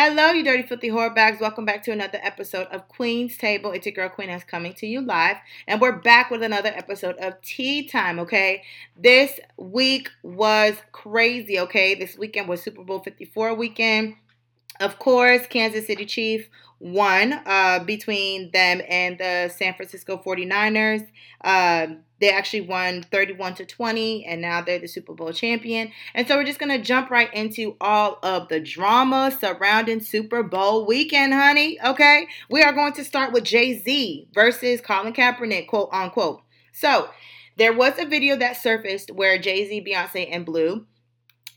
Hello, you dirty, filthy whore bags. Welcome back to another episode of Queen's Table. It's your girl Queen S coming to you live, and we're back with another episode of Tea Time. Okay, this week was crazy. Okay, this weekend was Super Bowl 54 weekend. Of course, Kansas City Chief won uh, between them and the San Francisco 49ers. Uh, they actually won 31 to 20, and now they're the Super Bowl champion. And so we're just going to jump right into all of the drama surrounding Super Bowl weekend, honey. Okay. We are going to start with Jay Z versus Colin Kaepernick, quote unquote. So there was a video that surfaced where Jay Z, Beyonce, and Blue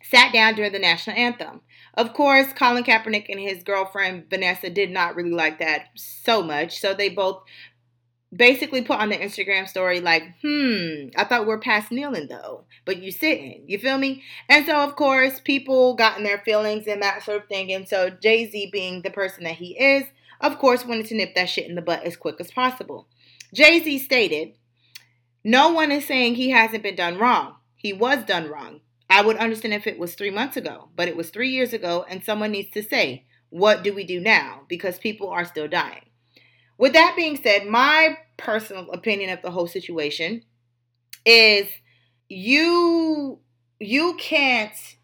sat down during the national anthem. Of course, Colin Kaepernick and his girlfriend Vanessa did not really like that so much. So they both basically put on the Instagram story like, hmm, I thought we are past kneeling though, but you sitting. You feel me? And so of course people got in their feelings and that sort of thing. And so Jay-Z being the person that he is, of course wanted to nip that shit in the butt as quick as possible. Jay-Z stated, No one is saying he hasn't been done wrong. He was done wrong. I would understand if it was three months ago, but it was three years ago, and someone needs to say, What do we do now? Because people are still dying. With that being said, my personal opinion of the whole situation is you you can't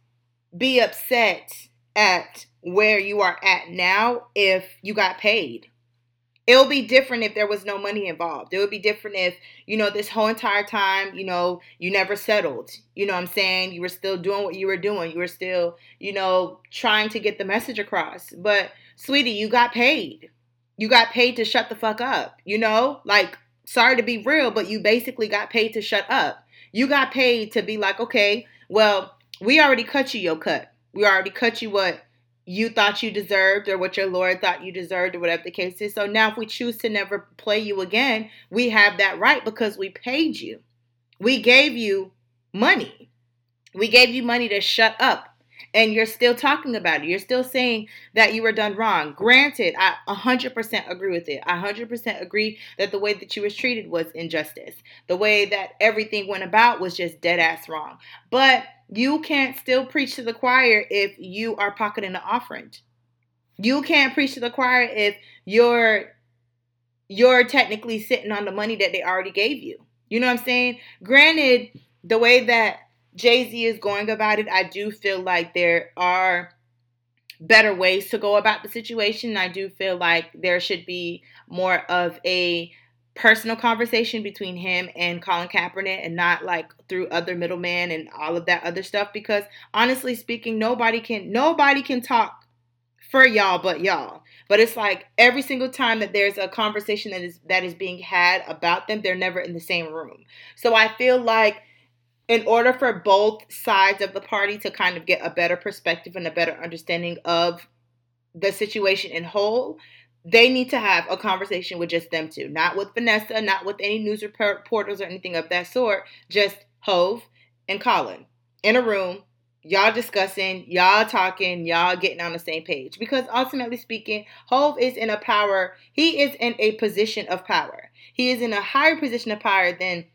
be upset at where you are at now if you got paid. It'll be different if there was no money involved. It would be different if, you know, this whole entire time, you know, you never settled. You know what I'm saying? You were still doing what you were doing. You were still, you know, trying to get the message across. But, sweetie, you got paid you got paid to shut the fuck up, you know? Like, sorry to be real, but you basically got paid to shut up. You got paid to be like, okay, well, we already cut you your cut. We already cut you what you thought you deserved or what your Lord thought you deserved or whatever the case is. So now if we choose to never play you again, we have that right because we paid you. We gave you money. We gave you money to shut up and you're still talking about it. You're still saying that you were done wrong. Granted, I 100% agree with it. I 100% agree that the way that you was treated was injustice. The way that everything went about was just dead ass wrong. But you can't still preach to the choir if you are pocketing the offering. You can't preach to the choir if you're you're technically sitting on the money that they already gave you. You know what I'm saying? Granted, the way that Jay Z is going about it, I do feel like there are better ways to go about the situation. I do feel like there should be more of a personal conversation between him and Colin Kaepernick and not like through other middlemen and all of that other stuff because honestly speaking nobody can nobody can talk for y'all but y'all. But it's like every single time that there's a conversation that is that is being had about them they're never in the same room. So i feel like in order for both sides of the party to kind of get a better perspective and a better understanding of the situation in whole, they need to have a conversation with just them two, not with Vanessa, not with any news reporters or anything of that sort. Just Hov and Colin in a room, y'all discussing, y'all talking, y'all getting on the same page. Because ultimately speaking, Hov is in a power, he is in a position of power. He is in a higher position of power than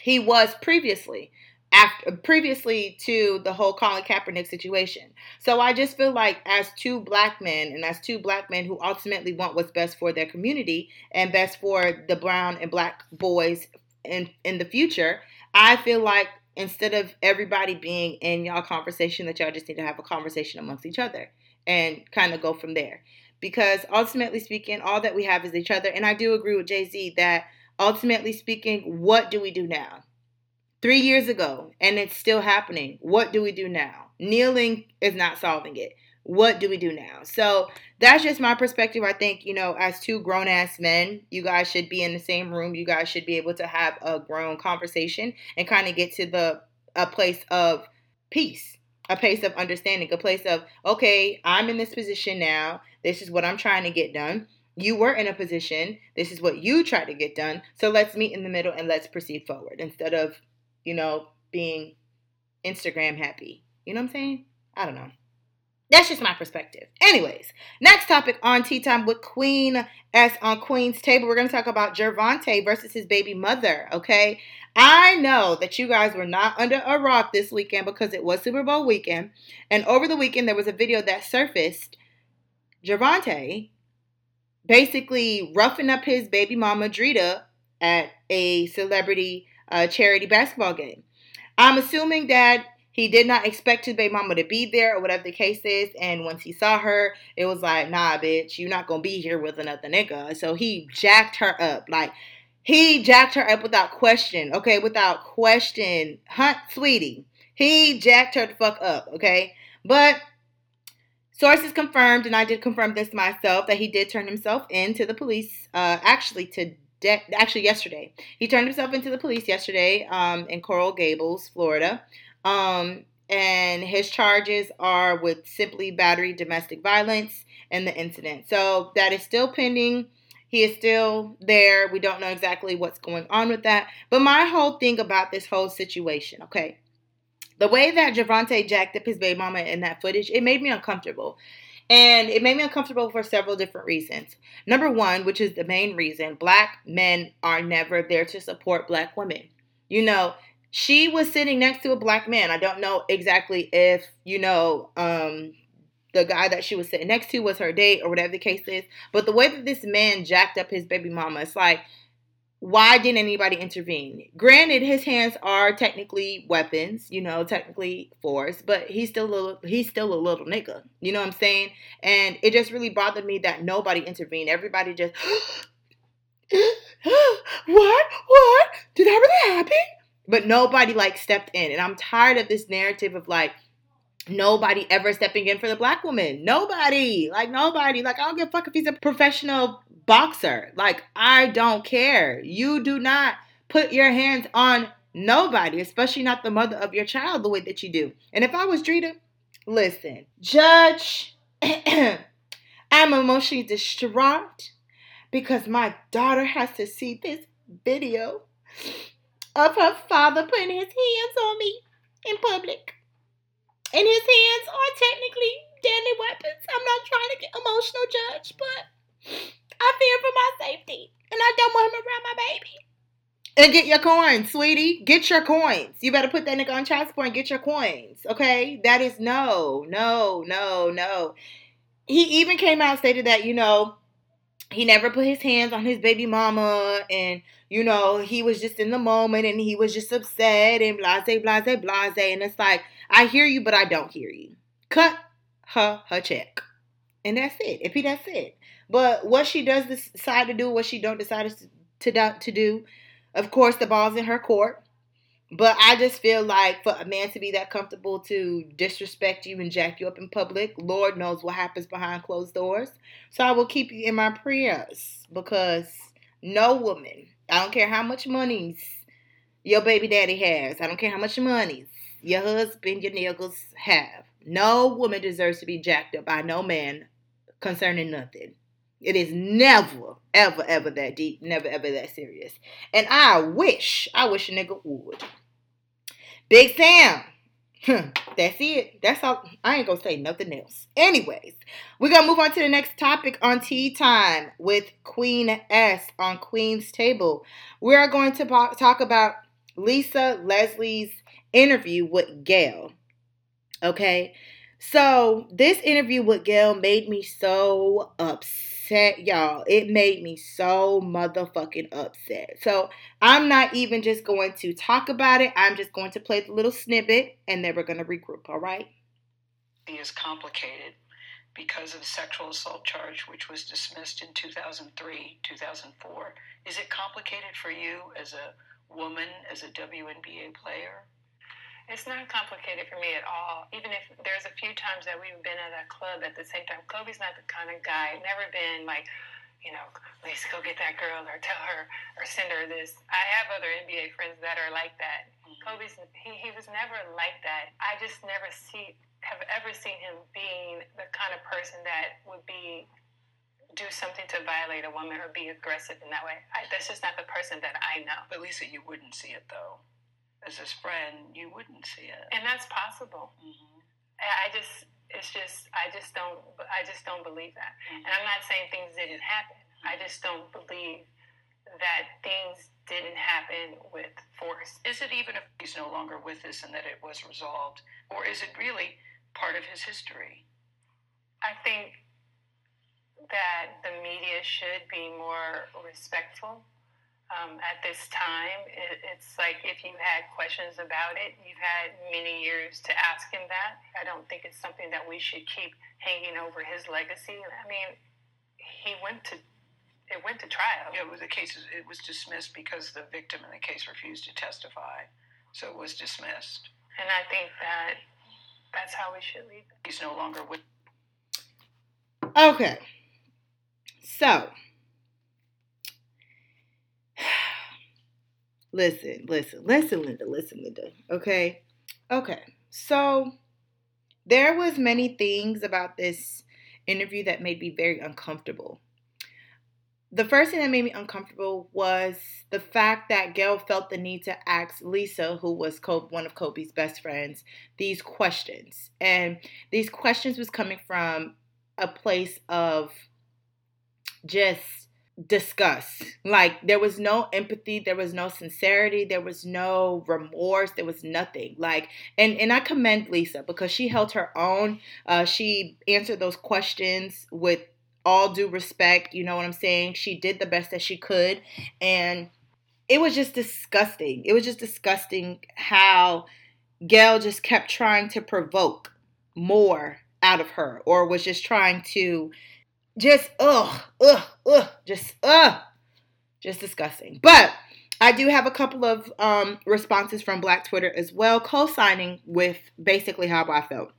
he was previously after previously to the whole Colin Kaepernick situation. So I just feel like as two black men and as two black men who ultimately want what's best for their community and best for the brown and black boys in in the future, I feel like instead of everybody being in y'all conversation that y'all just need to have a conversation amongst each other and kind of go from there. Because ultimately speaking, all that we have is each other. And I do agree with Jay-Z that ultimately speaking, what do we do now? Three years ago, and it's still happening. What do we do now? Kneeling is not solving it. What do we do now? So that's just my perspective. I think, you know, as two grown ass men, you guys should be in the same room. You guys should be able to have a grown conversation and kind of get to the a place of peace, a place of understanding, a place of, okay, I'm in this position now. This is what I'm trying to get done you were in a position, this is what you tried to get done. So let's meet in the middle and let's proceed forward instead of, you know, being Instagram happy. You know what I'm saying? I don't know. That's just my perspective. Anyways, next topic on Tea Time with Queen S on Queen's Table. We're going to talk about Gervonta versus his baby mother, okay? I know that you guys were not under a rock this weekend because it was Super Bowl weekend. And over the weekend, there was a video that surfaced Gervonta basically roughing up his baby mama Drita at a celebrity uh, charity basketball game. I'm assuming that he did not expect his baby mama to be there or whatever the case is. And once he saw her, it was like, nah, bitch, you're not gonna be here with another nigga. So he jacked her up. Like he jacked her up without question. Okay, without question. Hunt sweetie. He jacked her the fuck up, okay? But sources confirmed, and I did confirm this myself, that he did turn himself in to the police. Uh, actually, to de- actually yesterday, he turned himself into the police yesterday um, in Coral Gables, Florida. Um, and his charges are with simply battery, domestic violence, and the incident. So that is still pending. He is still there. We don't know exactly what's going on with that. But my whole thing about this whole situation, okay, the way that Gervonta jacked up his baby mama in that footage, it made me uncomfortable. And it made me uncomfortable for several different reasons. Number one, which is the main reason, black men are never there to support black women. You know, she was sitting next to a black man. I don't know exactly if, you know, um, the guy that she was sitting next to was her date or whatever the case is. But the way that this man jacked up his baby mama, it's like, why didn't anybody intervene? Granted, his hands are technically weapons, you know, technically force, but he's still a little, he's still a little nigga. You know what I'm saying? And it just really bothered me that nobody intervened. Everybody just, what? What? Did that really happen? But nobody like stepped in, and I'm tired of this narrative of like nobody ever stepping in for the black woman. Nobody, like nobody. Like I don't give a fuck if he's a professional boxer. Like, I don't care. You do not put your hands on nobody, especially not the mother of your child, the way that you do. And if I was Drita, listen, Judge, I'm emotionally distraught because my daughter has to see this video of her father putting his hands on me in public. And his hands are technically deadly weapons. I'm not trying to get emotional, Judge, but I fear for my safety, and I don't want him around my baby. And get your coins, sweetie. Get your coins. You better put that nigga on child support and get your coins. Okay? That is no, no, no, no. He even came out stated that, you know, he never put his hands on his baby mama and you know he was just in the moment and he was just upset and blase blase blase and it's like i hear you but i don't hear you cut her her check and that's it if he that's it but what she does decide to do, what she don't decide to, to, do, of course, the ball's in her court. But I just feel like for a man to be that comfortable to disrespect you and jack you up in public, Lord knows what happens behind closed doors. So I will keep you in my prayers because no woman, I don't care how much money your baby daddy has, I don't care how much money your husband, your niggas have. No woman deserves to be jacked up by no man concerning nothing. It is never, ever, ever that deep, never, ever that serious. And I wish, I wish a nigga would. Big Sam. That's it. That's all. I ain't gonna say nothing else. Anyways, we're gonna move on to the next topic on Tea Time with Queen S on Queen's Table. We are going to talk about Lisa Leslie's interview with Gayle. Okay, so this interview with Gayle made me so upset y'all. It made me so motherfucking upset. So I'm not even just going to talk about it. I'm just going to play the little snippet and then we're going to regroup, all right? Is complicated because of sexual assault charge, which was dismissed in 2003, 2004. Is it complicated for you as a woman, as a WNBA player? It's not complicated for me at all. Even if there's a few times that we've been at a club at the same time. Kobe's not the kind of guy, never been like, you know, let's go get that girl or tell her or send her this. I have other NBA friends that are like that. Mm-hmm. Kobe's he, he was never like that. I just never see have ever seen him being the kind of person that would be do something to violate a woman or be aggressive in that way. I, that's just not the person that I know. But Lisa, you wouldn't see it though as his friend, you wouldn't see it. And that's possible. Mm-hmm. I just, it's just, I just don't, I just don't believe that. Mm-hmm. And I'm not saying things didn't happen. Mm-hmm. I just don't believe that things didn't happen with force. Is it even if he's no longer with us and that it was resolved, or is it really part of his history? I think that the media should be more respectful um, at this time. It, it's like if you had questions about it, you've had many years to ask him that. I don't think it's something that we should keep hanging over his legacy. I mean, he went to it went to trial. Yeah, it was the case. It was dismissed because the victim in the case refused to testify, so it was dismissed. And I think that that's how we should leave it. He's no longer with. Okay. So, listen, listen, listen, Linda, listen, Linda. Okay. Okay. So, there was many things about this interview that made me very uncomfortable. The first thing that made me uncomfortable was the fact that Gayle felt the need to ask Lisa, who was one of Kobe's best friends, these questions. And these questions was coming from a place of just disgust. Like there was no empathy, there was no sincerity, there was no remorse, there was nothing. Like and and I commend Lisa because she held her own. Uh, she answered those questions with all due respect. You know what I'm saying? She did the best that she could, and it was just disgusting. It was just disgusting how Gayle just kept trying to provoke more out of her, or was just trying to just ugh, ugh, ugh, just ugh, just disgusting. But I do have a couple of um, responses from Black Twitter as well, co-signing with basically how I felt.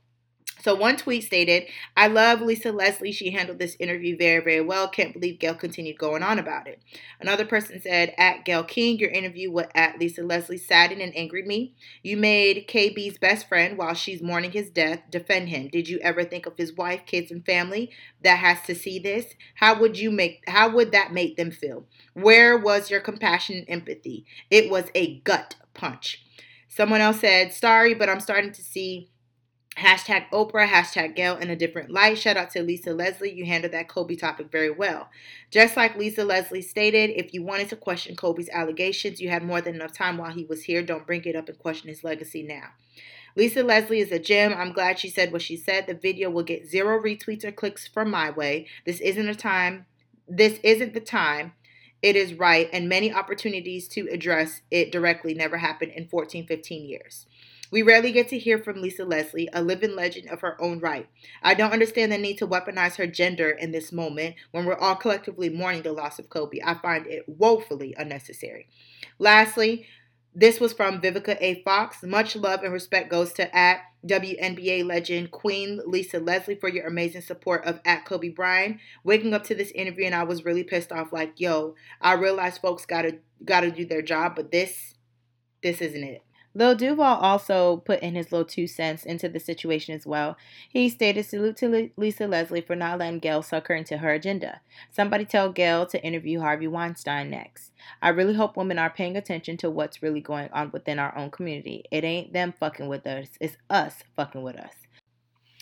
So one tweet stated, I love Lisa Leslie. She handled this interview very, very well. Can't believe Gayle continued going on about it. Another person said, at Gayle King, your interview with at Lisa Leslie saddened and angered me. You made KB's best friend while she's mourning his death defend him. Did you ever think of his wife, kids, and family that has to see this? How would you make how would that make them feel? Where was your compassion and empathy? It was a gut punch. Someone else said, sorry, but I'm starting to see Hashtag Oprah, hashtag Gayle in a different light. Shout out to Lisa Leslie. You handled that Kobe topic very well. Just like Lisa Leslie stated, if you wanted to question Kobe's allegations, you had more than enough time while he was here. Don't bring it up and question his legacy now. Lisa Leslie is a gem. I'm glad she said what she said. The video will get zero retweets or clicks from my way. This isn't a time. This isn't the time. It is right, and many opportunities to address it directly never happened in 14, 15 years. We rarely get to hear from Lisa Leslie, a living legend of her own right. I don't understand the need to weaponize her gender in this moment when we're all collectively mourning the loss of Kobe. I find it woefully unnecessary. Lastly, this was from Vivica A. Fox. Much love and respect goes to at WNBA legend Queen Lisa Leslie for your amazing support of at Kobe Bryant. Waking up to this interview and I was really pissed off. Like, yo, I realize folks gotta gotta do their job, but this this isn't it. Lil Duval also put in his little two cents into the situation as well. He stated, Salute to Lisa Leslie for not letting Gayle suck her into her agenda. Somebody tell Gayle to interview Harvey Weinstein next. I really hope women are paying attention to what's really going on within our own community. It ain't them fucking with us, it's us fucking with us.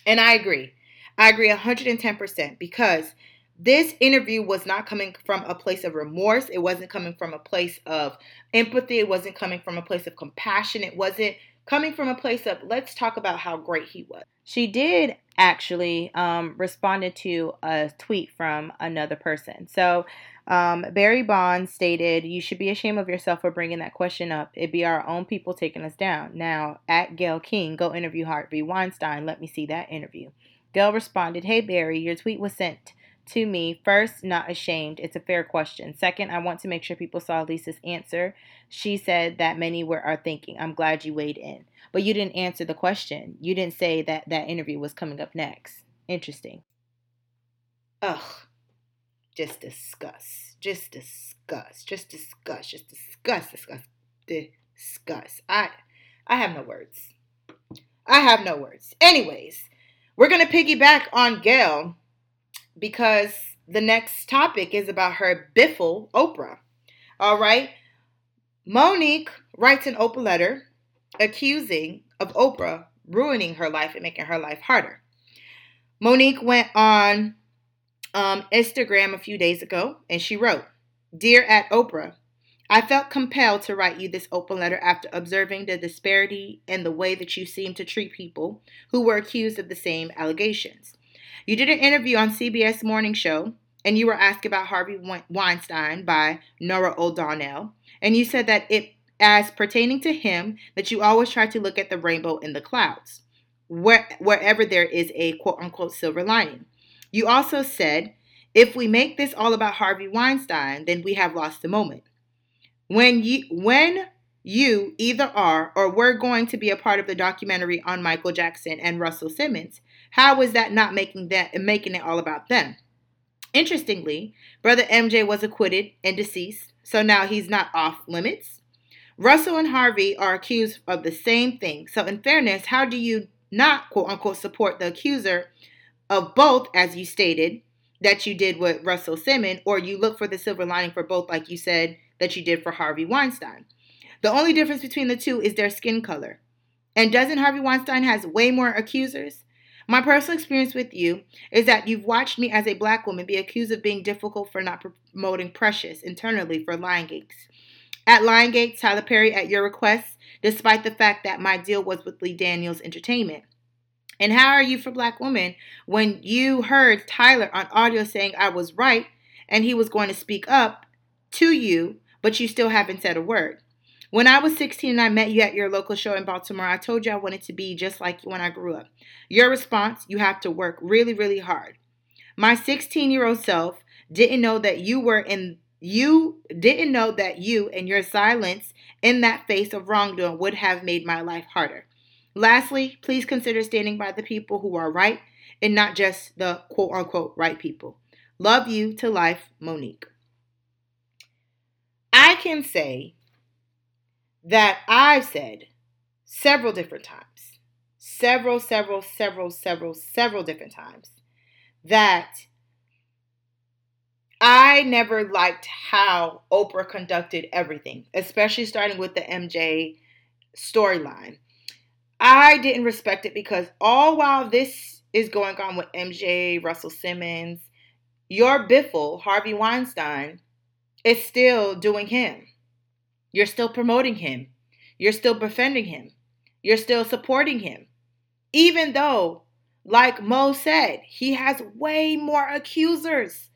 And I agree. I agree 110% because this interview was not coming from a place of remorse. It wasn't coming from a place of empathy. It wasn't coming from a place of compassion. It wasn't coming from a place of let's talk about how great he was. She did actually um, responded to a tweet from another person. So um, Barry Bond stated, "You should be ashamed of yourself for bringing that question up. It'd be our own people taking us down." Now at Gayle King, go interview Harvey Weinstein. Let me see that interview. Gayle responded, "Hey Barry, your tweet was sent." To me. First, not ashamed. It's a fair question. Second, I want to make sure people saw Lisa's answer. She said that many were are thinking. I'm glad you weighed in. But you didn't answer the question. You didn't say that that interview was coming up next. Interesting. Ugh. Just disgust. Just disgust. Just disgust. Just disgust. Disgust. Disgust. I I have no words. I have no words. Anyways, we're gonna piggyback on Gayle because the next topic is about her biffle, Oprah. All right. Mo'Nique writes an Oprah letter accusing of Oprah ruining her life and making her life harder. Mo'Nique went on um, Instagram a few days ago and she wrote, Dear at Oprah, I felt compelled to write you this open letter after observing the disparity in the way that you seem to treat people who were accused of the same allegations. You did an interview on CBS Morning Show and you were asked about Harvey Weinstein by Norah O'Donnell, and you said that it, as pertaining to him, that you always try to look at the rainbow in the clouds, where, wherever there is a quote unquote silver lining. You also said, if we make this all about Harvey Weinstein, then we have lost the moment. When you when you either are or were going to be a part of the documentary on Michael Jackson and Russell Simmons, how was that not making that and making it all about them? Interestingly, brother MJ was acquitted and deceased, so now he's not off limits. Russell and Harvey are accused of the same thing. So in fairness, how do you not quote unquote support the accuser of both as you stated that you did with Russell Simmons or you look for the silver lining for both like you said that you did for Harvey Weinstein? The only difference between the two is their skin color. And doesn't Harvey Weinstein has way more accusers? My personal experience with you is that you've watched me as a black woman be accused of being difficult for not promoting Precious internally for Gates. At Gates, Tyler Perry, at your request, despite the fact that my deal was with Lee Daniels Entertainment. And how are you for black women when you heard Tyler on audio saying I was right and he was going to speak up to you, but you still haven't said a word? When I was 16 and I met you at your local show in Baltimore, I told you I wanted to be just like you when I grew up. Your response, you have to work really, really hard. My 16 year old self didn't know that you were in, you didn't know that you and your silence in that face of wrongdoing would have made my life harder. Lastly, please consider standing by the people who are right and not just the quote unquote right people. Love you to life, Mo'Nique. I can say that I've said several different times, several, several, several, several, several different times, that I never liked how Oprah conducted everything, especially starting with the MJ storyline. I didn't respect it because all while this is going on with MJ, Russell Simmons, your Biffle, Harvey Weinstein, is still doing him. You're still promoting him. You're still befriending him. You're still supporting him. Even though, like Mo said, he has way more accusers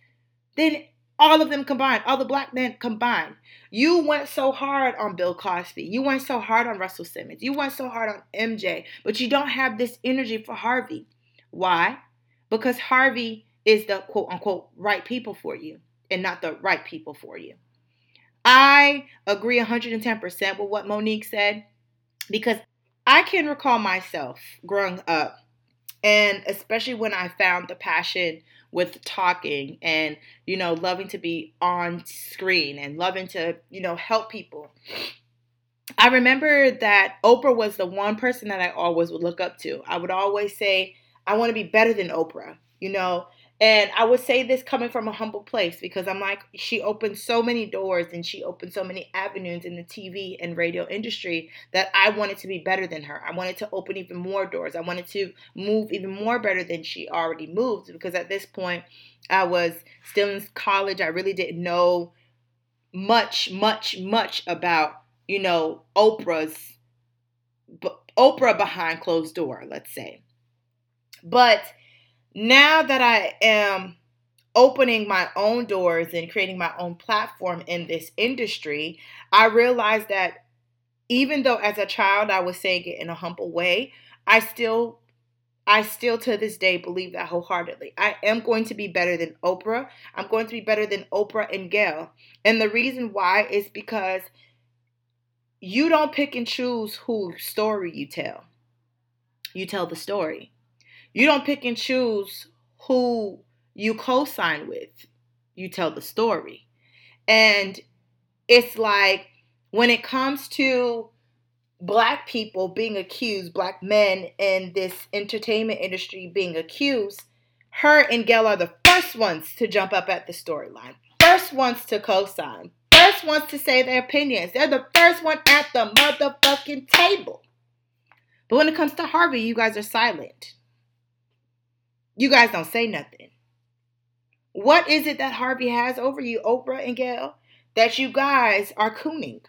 than all of them combined, all the black men combined. You went so hard on Bill Cosby. You went so hard on Russell Simmons. You went so hard on MJ, but you don't have this energy for Harvey. Why? Because Harvey is the quote unquote right people for you and not the right people for you. I agree 110% with what Mo'Nique said because I can recall myself growing up, and especially when I found the passion with talking and, you know, loving to be on screen and loving to, you know, help people. I remember that Oprah was the one person that I always would look up to. I would always say, I want to be better than Oprah, you know, and I would say this coming from a humble place because I'm like, she opened so many doors and she opened so many avenues in the TV and radio industry that I wanted to be better than her. I wanted to open even more doors. I wanted to move even more better than she already moved because at this point, I was still in college. I really didn't know much, much, much about, you know, Oprah's, Oprah behind closed door, let's say. But now that I am opening my own doors and creating my own platform in this industry, I realized that even though as a child I was saying it in a humble way, I still I still to this day believe that wholeheartedly. I am going to be better than Oprah. I'm going to be better than Oprah and Gayle. And the reason why is because you don't pick and choose whose story you tell. You tell the story. You don't pick and choose who you co sign with, you tell the story. And it's like when it comes to black people being accused, black men in this entertainment industry being accused, her and Gayle are the first ones to jump up at the storyline, first ones to co sign, first ones to say their opinions. They're the first one at the motherfucking table. But when it comes to Harvey, you guys are silent. You guys don't say nothing. What is it that Harvey has over you, Oprah and Gayle, that you guys are cooning?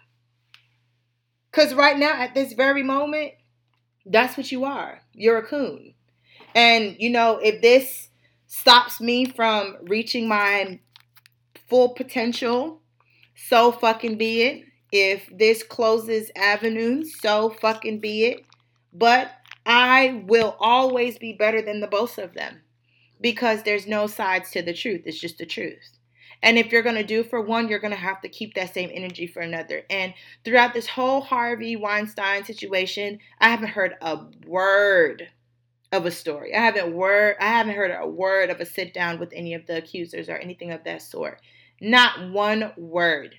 Because right now, at this very moment, that's what you are. You're a coon. And, you know, if this stops me from reaching my full potential, so fucking be it. If this closes avenues, so fucking be it. But I will always be better than the both of them because there's no sides to the truth. It's just the truth. And if you're going to do for one, you're going to have to keep that same energy for another. And throughout this whole Harvey Weinstein situation, I haven't heard a word of a story. I haven't word I haven't heard a word of a sit down with any of the accusers or anything of that sort. Not one word.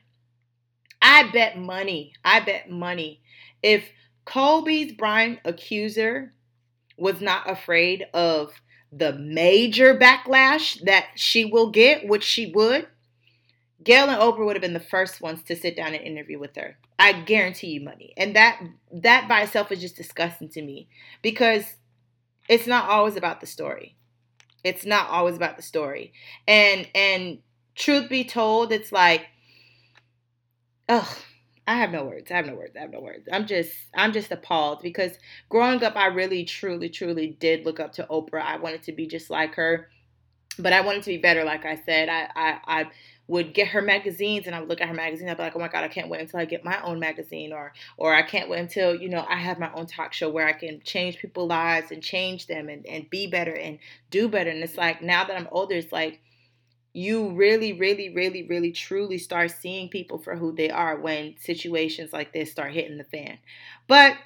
I bet money. I bet money. If Kobe's Bryant accuser was not afraid of the major backlash that she will get, which she would, Gayle and Oprah would have been the first ones to sit down and interview with her. I guarantee you money. And that that by itself is just disgusting to me because it's not always about the story. It's not always about the story. And and truth be told, it's like ugh, I have no words. I have no words. I have no words. I'm just I'm just appalled because growing up I really truly truly did look up to Oprah. I wanted to be just like her. But I wanted to be better like I said. I I, I would get her magazines and I would look at her magazine. I'd be like, oh my God, I can't wait until I get my own magazine or or I can't wait until, you know, I have my own talk show where I can change people's lives and change them and, and be better and do better. And it's like now that I'm older, it's like you really, really, really, really, truly start seeing people for who they are when situations like this start hitting the fan. But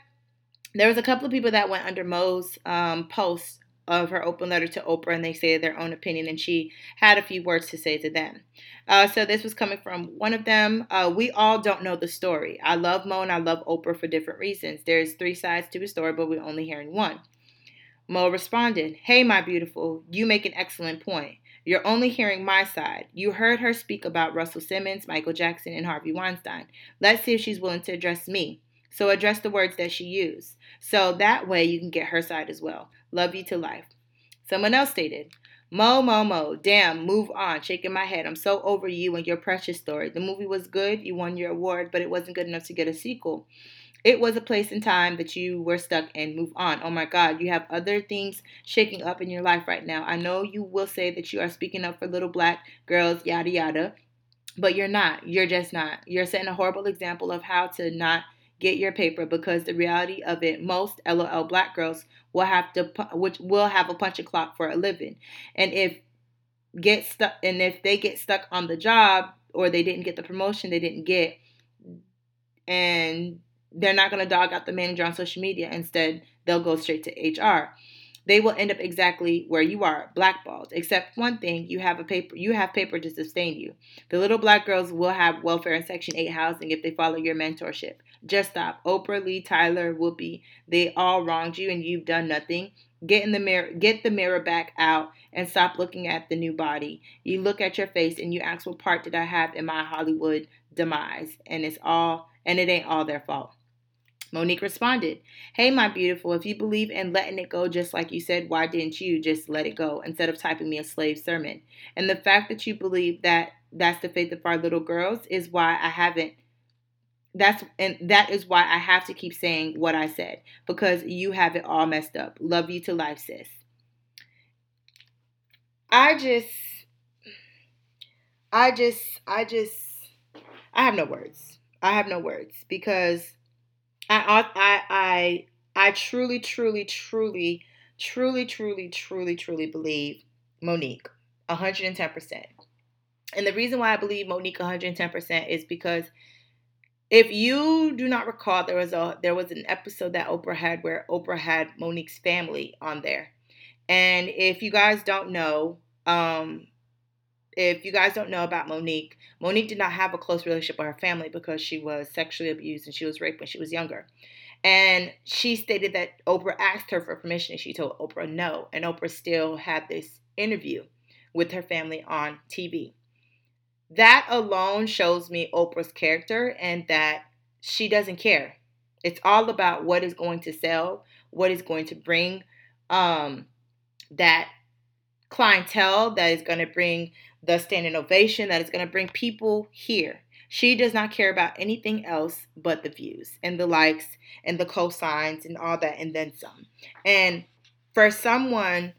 there was a couple of people that went under Mo's um, post of her open letter to Oprah, and they say their own opinion, and she had a few words to say to them. Uh, so this was coming from one of them. Uh, we all don't know the story. I love Mo and I love Oprah for different reasons. There's three sides to a story, but we're only hearing one. Mo responded, Hey, my beautiful, you make an excellent point. You're only hearing my side. You heard her speak about Russell Simmons, Michael Jackson, and Harvey Weinstein. Let's see if she's willing to address me. So address the words that she used. So that way you can get her side as well. Love you to life. Someone else stated, Mo, Mo, Mo, damn, move on. Shaking my head. I'm so over you and your precious story. The movie was good. You won your award, but it wasn't good enough to get a sequel. It was a place and time that you were stuck and move on. Oh my God, you have other things shaking up in your life right now. I know you will say that you are speaking up for little black girls, yada yada, but you're not. You're just not. You're setting a horrible example of how to not get your paper because the reality of it, most LOL black girls will have to, which will have a punch clock for a living, and if get stuck, and if they get stuck on the job or they didn't get the promotion they didn't get, and they're not going to dog out the manager on social media. Instead, they'll go straight to HR. They will end up exactly where you are, blackballed. Except one thing, you have a paper you have paper to sustain you. The little black girls will have welfare and section 8 housing if they follow your mentorship. Just stop. Oprah, Lee, Tyler, Whoopi, they all wronged you and you've done nothing. Get in the mirror, get the mirror back out and stop looking at the new body. You look at your face and you ask what part did I have in my Hollywood demise? And it's all and it ain't all their fault. Mo'Nique responded, Hey, my beautiful, if you believe in letting it go just like you said, why didn't you just let it go instead of typing me a slave sermon? And the fact that you believe that that's the faith of our little girls is why I haven't that's and that is why I have to keep saying what I said because you have it all messed up. Love you to life, sis. I just I just I just I have no words. I have no words because I I I I truly, truly, truly, truly, truly, truly, truly believe Mo'Nique 110%. And the reason why I believe Mo'Nique 110% is because if you do not recall, there was a there was an episode that Oprah had where Oprah had Mo'Nique's family on there. And if you guys don't know, um, if you guys don't know about Mo'Nique, Mo'Nique did not have a close relationship with her family because she was sexually abused and she was raped when she was younger. And she stated that Oprah asked her for permission and she told Oprah no. And Oprah still had this interview with her family on TV. That alone shows me Oprah's character and that she doesn't care. It's all about what is going to sell, what is going to bring um, that clientele, that is going to bring the standing ovation that is going to bring people here. She does not care about anything else but the views and the likes and the cosigns and all that, and then some. And for someone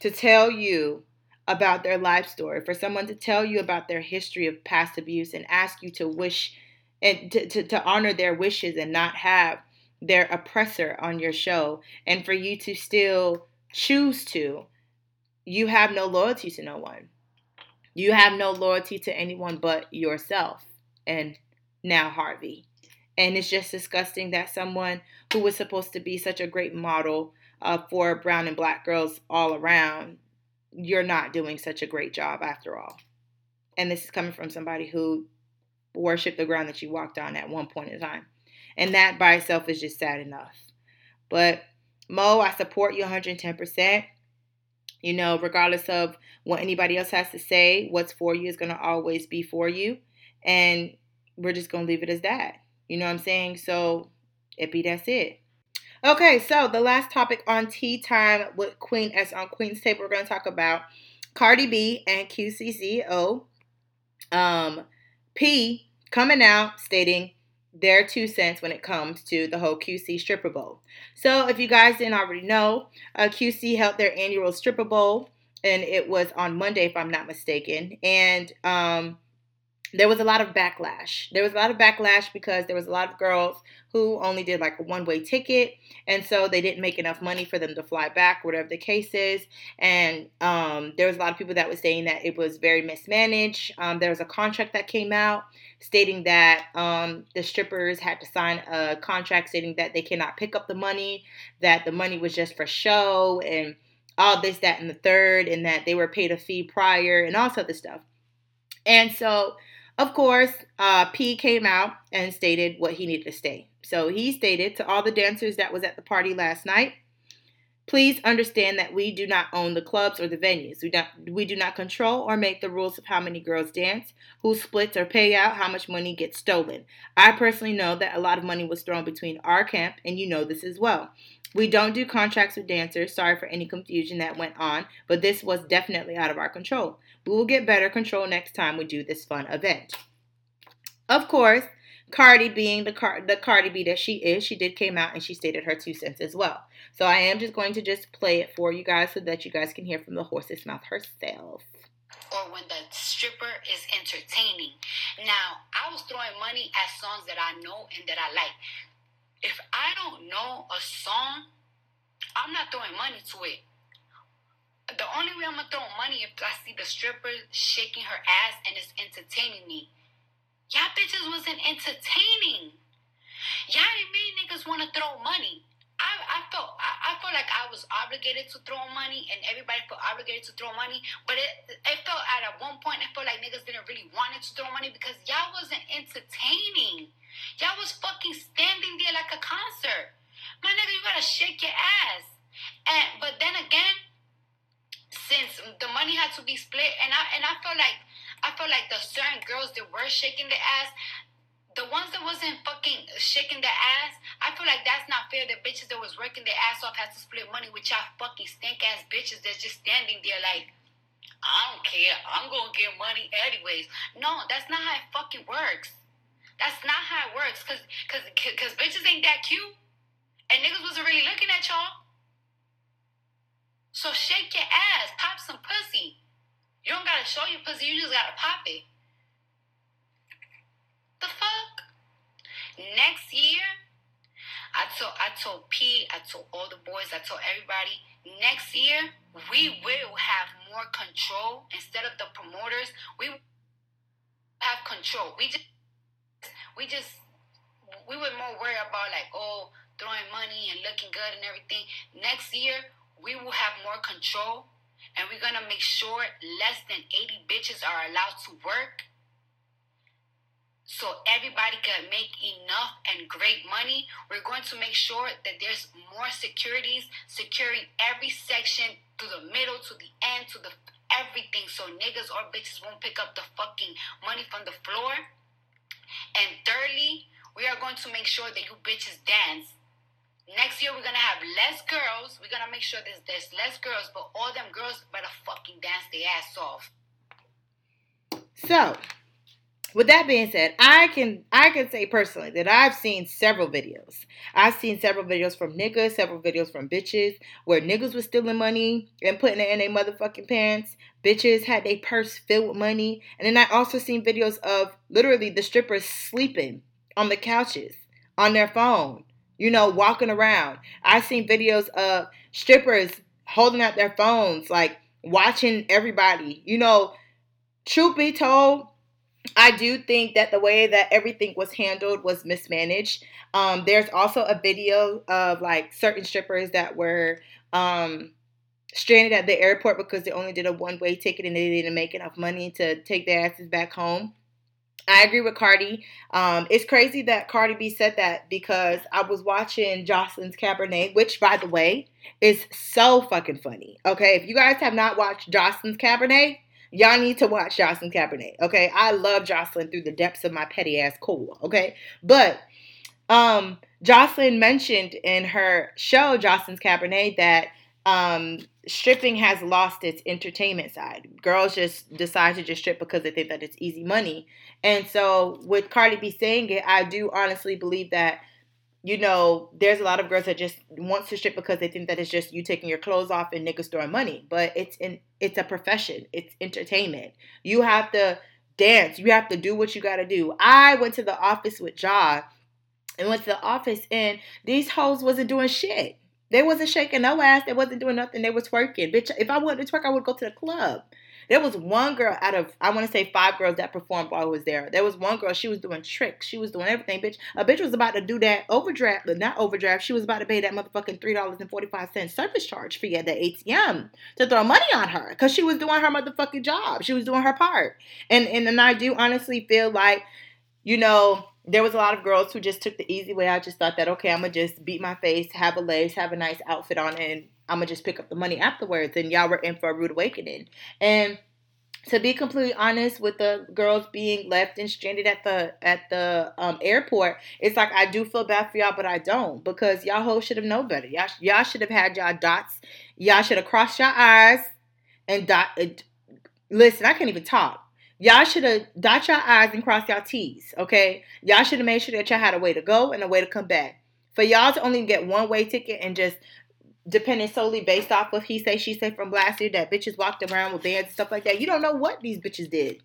to tell you about their life story, for someone to tell you about their history of past abuse and ask you to wish and to, to, to honor their wishes and not have their oppressor on your show, and for you to still choose to, you have no loyalty to no one. You have no loyalty to anyone but yourself and now Harvey. And it's just disgusting that someone who was supposed to be such a great model uh, for brown and black girls all around, you're not doing such a great job after all. And this is coming from somebody who worshiped the ground that you walked on at one point in time. And that by itself is just sad enough. But Mo, I support you 110%. You know, regardless of what anybody else has to say, what's for you is going to always be for you. And we're just going to leave it as that. You know what I'm saying? So, it be that's it. Okay, so the last topic on tea time with Queen S on Queen's Table, we're going to talk about Cardi B and QC CEO. Um, Pee coming out stating their two cents when it comes to the whole QC Stripper Bowl. So, if you guys didn't already know, uh, QC held their annual Stripper Bowl, and it was on Monday, if I'm not mistaken. And um, there was a lot of backlash. There was a lot of backlash because there was a lot of girls who only did like a one way ticket. And so they didn't make enough money for them to fly back, whatever the case is. And um, there was a lot of people that were saying that it was very mismanaged. Um, there was a contract that came out stating that um, the strippers had to sign a contract stating that they cannot pick up the money, that the money was just for show, and all this, that, and the third, and that they were paid a fee prior, and all sorts of stuff. And so of course, uh, Pee came out and stated what he needed to say. So he stated to all the dancers that was at the party last night, please understand that we do not own the clubs or the venues. We, don't, we do not control or make the rules of how many girls dance, who splits or pay out, how much money gets stolen. I personally know that a lot of money was thrown between our camp, and you know this as well. We don't do contracts with dancers. Sorry for any confusion that went on, but this was definitely out of our control. We will get better control next time we do this fun event. Of course, Cardi being the Car- the Cardi B that she is, she did came out and she stated her two cents as well. So I am just going to just play it for you guys so that you guys can hear from the horse's mouth herself. Or when the stripper is entertaining. Now, I was throwing money at songs that I know and that I like if I don't know a song, I'm not throwing money to it. The only way I'm gonna throw money if I see the stripper shaking her ass and it's entertaining me. Y'all bitches wasn't entertaining. Y'all didn't make niggas wanna throw money. I, I felt I, I felt like I was obligated to throw money and everybody felt obligated to throw money. But it it felt at one point I felt like niggas didn't really want to throw money because y'all wasn't entertaining. Y'all was fucking standing there like a concert. My nigga, you gotta shake your ass. And but then again, since the money had to be split, and I and I felt like I felt like the certain girls that were shaking their ass, the ones that wasn't fucking shaking their ass, I feel like that's not fair. The bitches that was working their ass off had to split money with y'all fucking stink ass bitches that's just standing there like. I don't care. I'm gonna get money anyways. No, that's not how it fucking works. That's not how it works. Cause, cause, cause bitches ain't that cute, and niggas wasn't really looking at y'all. So shake your ass, pop some pussy. You don't gotta show your pussy, you just gotta pop it. The fuck? Next year, I told I told Pee, I told all the boys, I told everybody, next year we will have more control instead of the promoters. We have control. We just we just we were more worried about like oh throwing money and looking good and everything. Next year we will have more control and we're gonna make sure less than 80 bitches are allowed to work so everybody can make enough and great money. We're going to make sure that there's more securities securing every section to the middle, to the end, to the everything, so niggas or bitches won't pick up the fucking money from the floor. And thirdly, we are going to make sure that you bitches dance. Next year, we're gonna have less girls. We're gonna make sure there's, there's less girls, but all them girls better fucking dance their ass off. So, with that being said, I can I can say personally that I've seen several videos. I've seen several videos from niggas, several videos from bitches where niggas was stealing money and putting it in their motherfucking pants. Bitches had their purse filled with money. And then I also seen videos of literally the strippers sleeping on the couches on their phone, you know, walking around. I've seen videos of strippers holding out their phones, like watching everybody. You know, truth be told, I do think that the way that everything was handled was mismanaged. Um, there's also a video of like certain strippers that were um, stranded at the airport because they only did a one way ticket and they didn't make enough money to take their asses back home. I agree with Cardi. Um, it's crazy that Cardi B said that because I was watching Joseline's Cabaret, which, by the way, is so fucking funny. Okay, if you guys have not watched Joseline's Cabaret, y'all need to watch Joseline Cabaret. Okay, I love Joseline through the depths of my petty ass core. Okay, but um, Joseline mentioned in her show Joseline's Cabaret that um, stripping has lost its entertainment side. Girls just decide to just strip because they think that it's easy money. And so, with Cardi B saying it, I do honestly believe that you know, there's a lot of girls that just want to strip because they think that it's just you taking your clothes off and niggas throwing money. But it's in it's a profession. It's entertainment. You have to dance. You have to do what you gotta do. I went to the office with Ja and went to the office and these hoes wasn't doing shit. They wasn't shaking no ass. They wasn't doing nothing. They was twerking. Bitch, if I wanted to twerk, I would go to the club. There was one girl out of I want to say five girls that performed while I was there. There was one girl, she was doing tricks. She was doing everything, bitch. A bitch was about to do that overdraft, but not overdraft. She was about to pay that motherfucking three dollars and forty five cent service charge fee at the ATM to throw money on her because she was doing her motherfucking job. She was doing her part. And and and I do honestly feel like, you know, there was a lot of girls who just took the easy way. I just thought that okay, I'm gonna just beat my face, have a lace, have a nice outfit on, and I'm gonna just pick up the money afterwards. And y'all were in for a rude awakening. And to be completely honest with the girls being left and stranded at the at the um, airport it's like i do feel bad for y'all but i don't because y'all hoes should have known better y'all, y'all should have had y'all dots y'all should have crossed your eyes and dot uh, listen i can't even talk y'all should have dot your i's and cross your t's okay y'all should have made sure that y'all had a way to go and a way to come back for y'all to only get one way ticket and just depending solely based off of he say she say from last year that bitches walked around with bands and stuff like that. You don't know what these bitches did.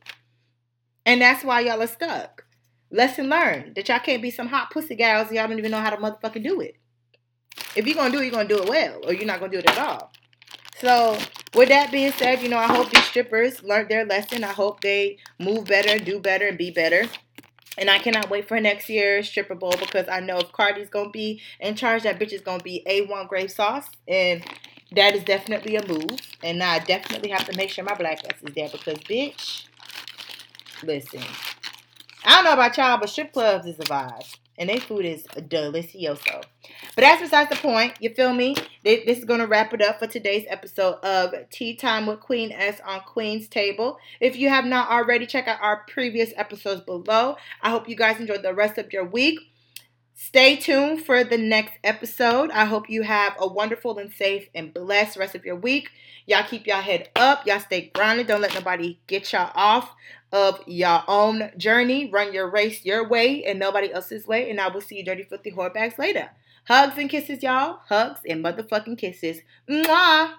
And that's why y'all are stuck. Lesson learned that y'all can't be some hot pussy gals y'all don't even know how to motherfucking do it. If you're gonna do it, you're gonna do it well, or you're not gonna do it at all. So, with that being said, you know, I hope these strippers learned their lesson. I hope they move better, do better, and be better. And I cannot wait for next year's stripper bowl because I know if Cardi's gonna be in charge, that bitch is gonna be A1 grape sauce. And that is definitely a move. And I definitely have to make sure my black ass is there because bitch, listen. I don't know about y'all, but strip clubs is a vibe and their food is delicioso. But that's besides the point. You feel me? This is going to wrap it up for today's episode of Tea Time with Queen S on Queen's Table. If you have not already, check out our previous episodes below. I hope you guys enjoyed the rest of your week. Stay tuned for the next episode. I hope you have a wonderful and safe and blessed rest of your week. Y'all keep y'all head up. Y'all stay grounded. Don't let nobody get y'all off of your own journey. Run your race your way and nobody else's way. And I will see you dirty filthy whore bags later. Hugs and kisses, y'all. Hugs and motherfucking kisses. Mwah!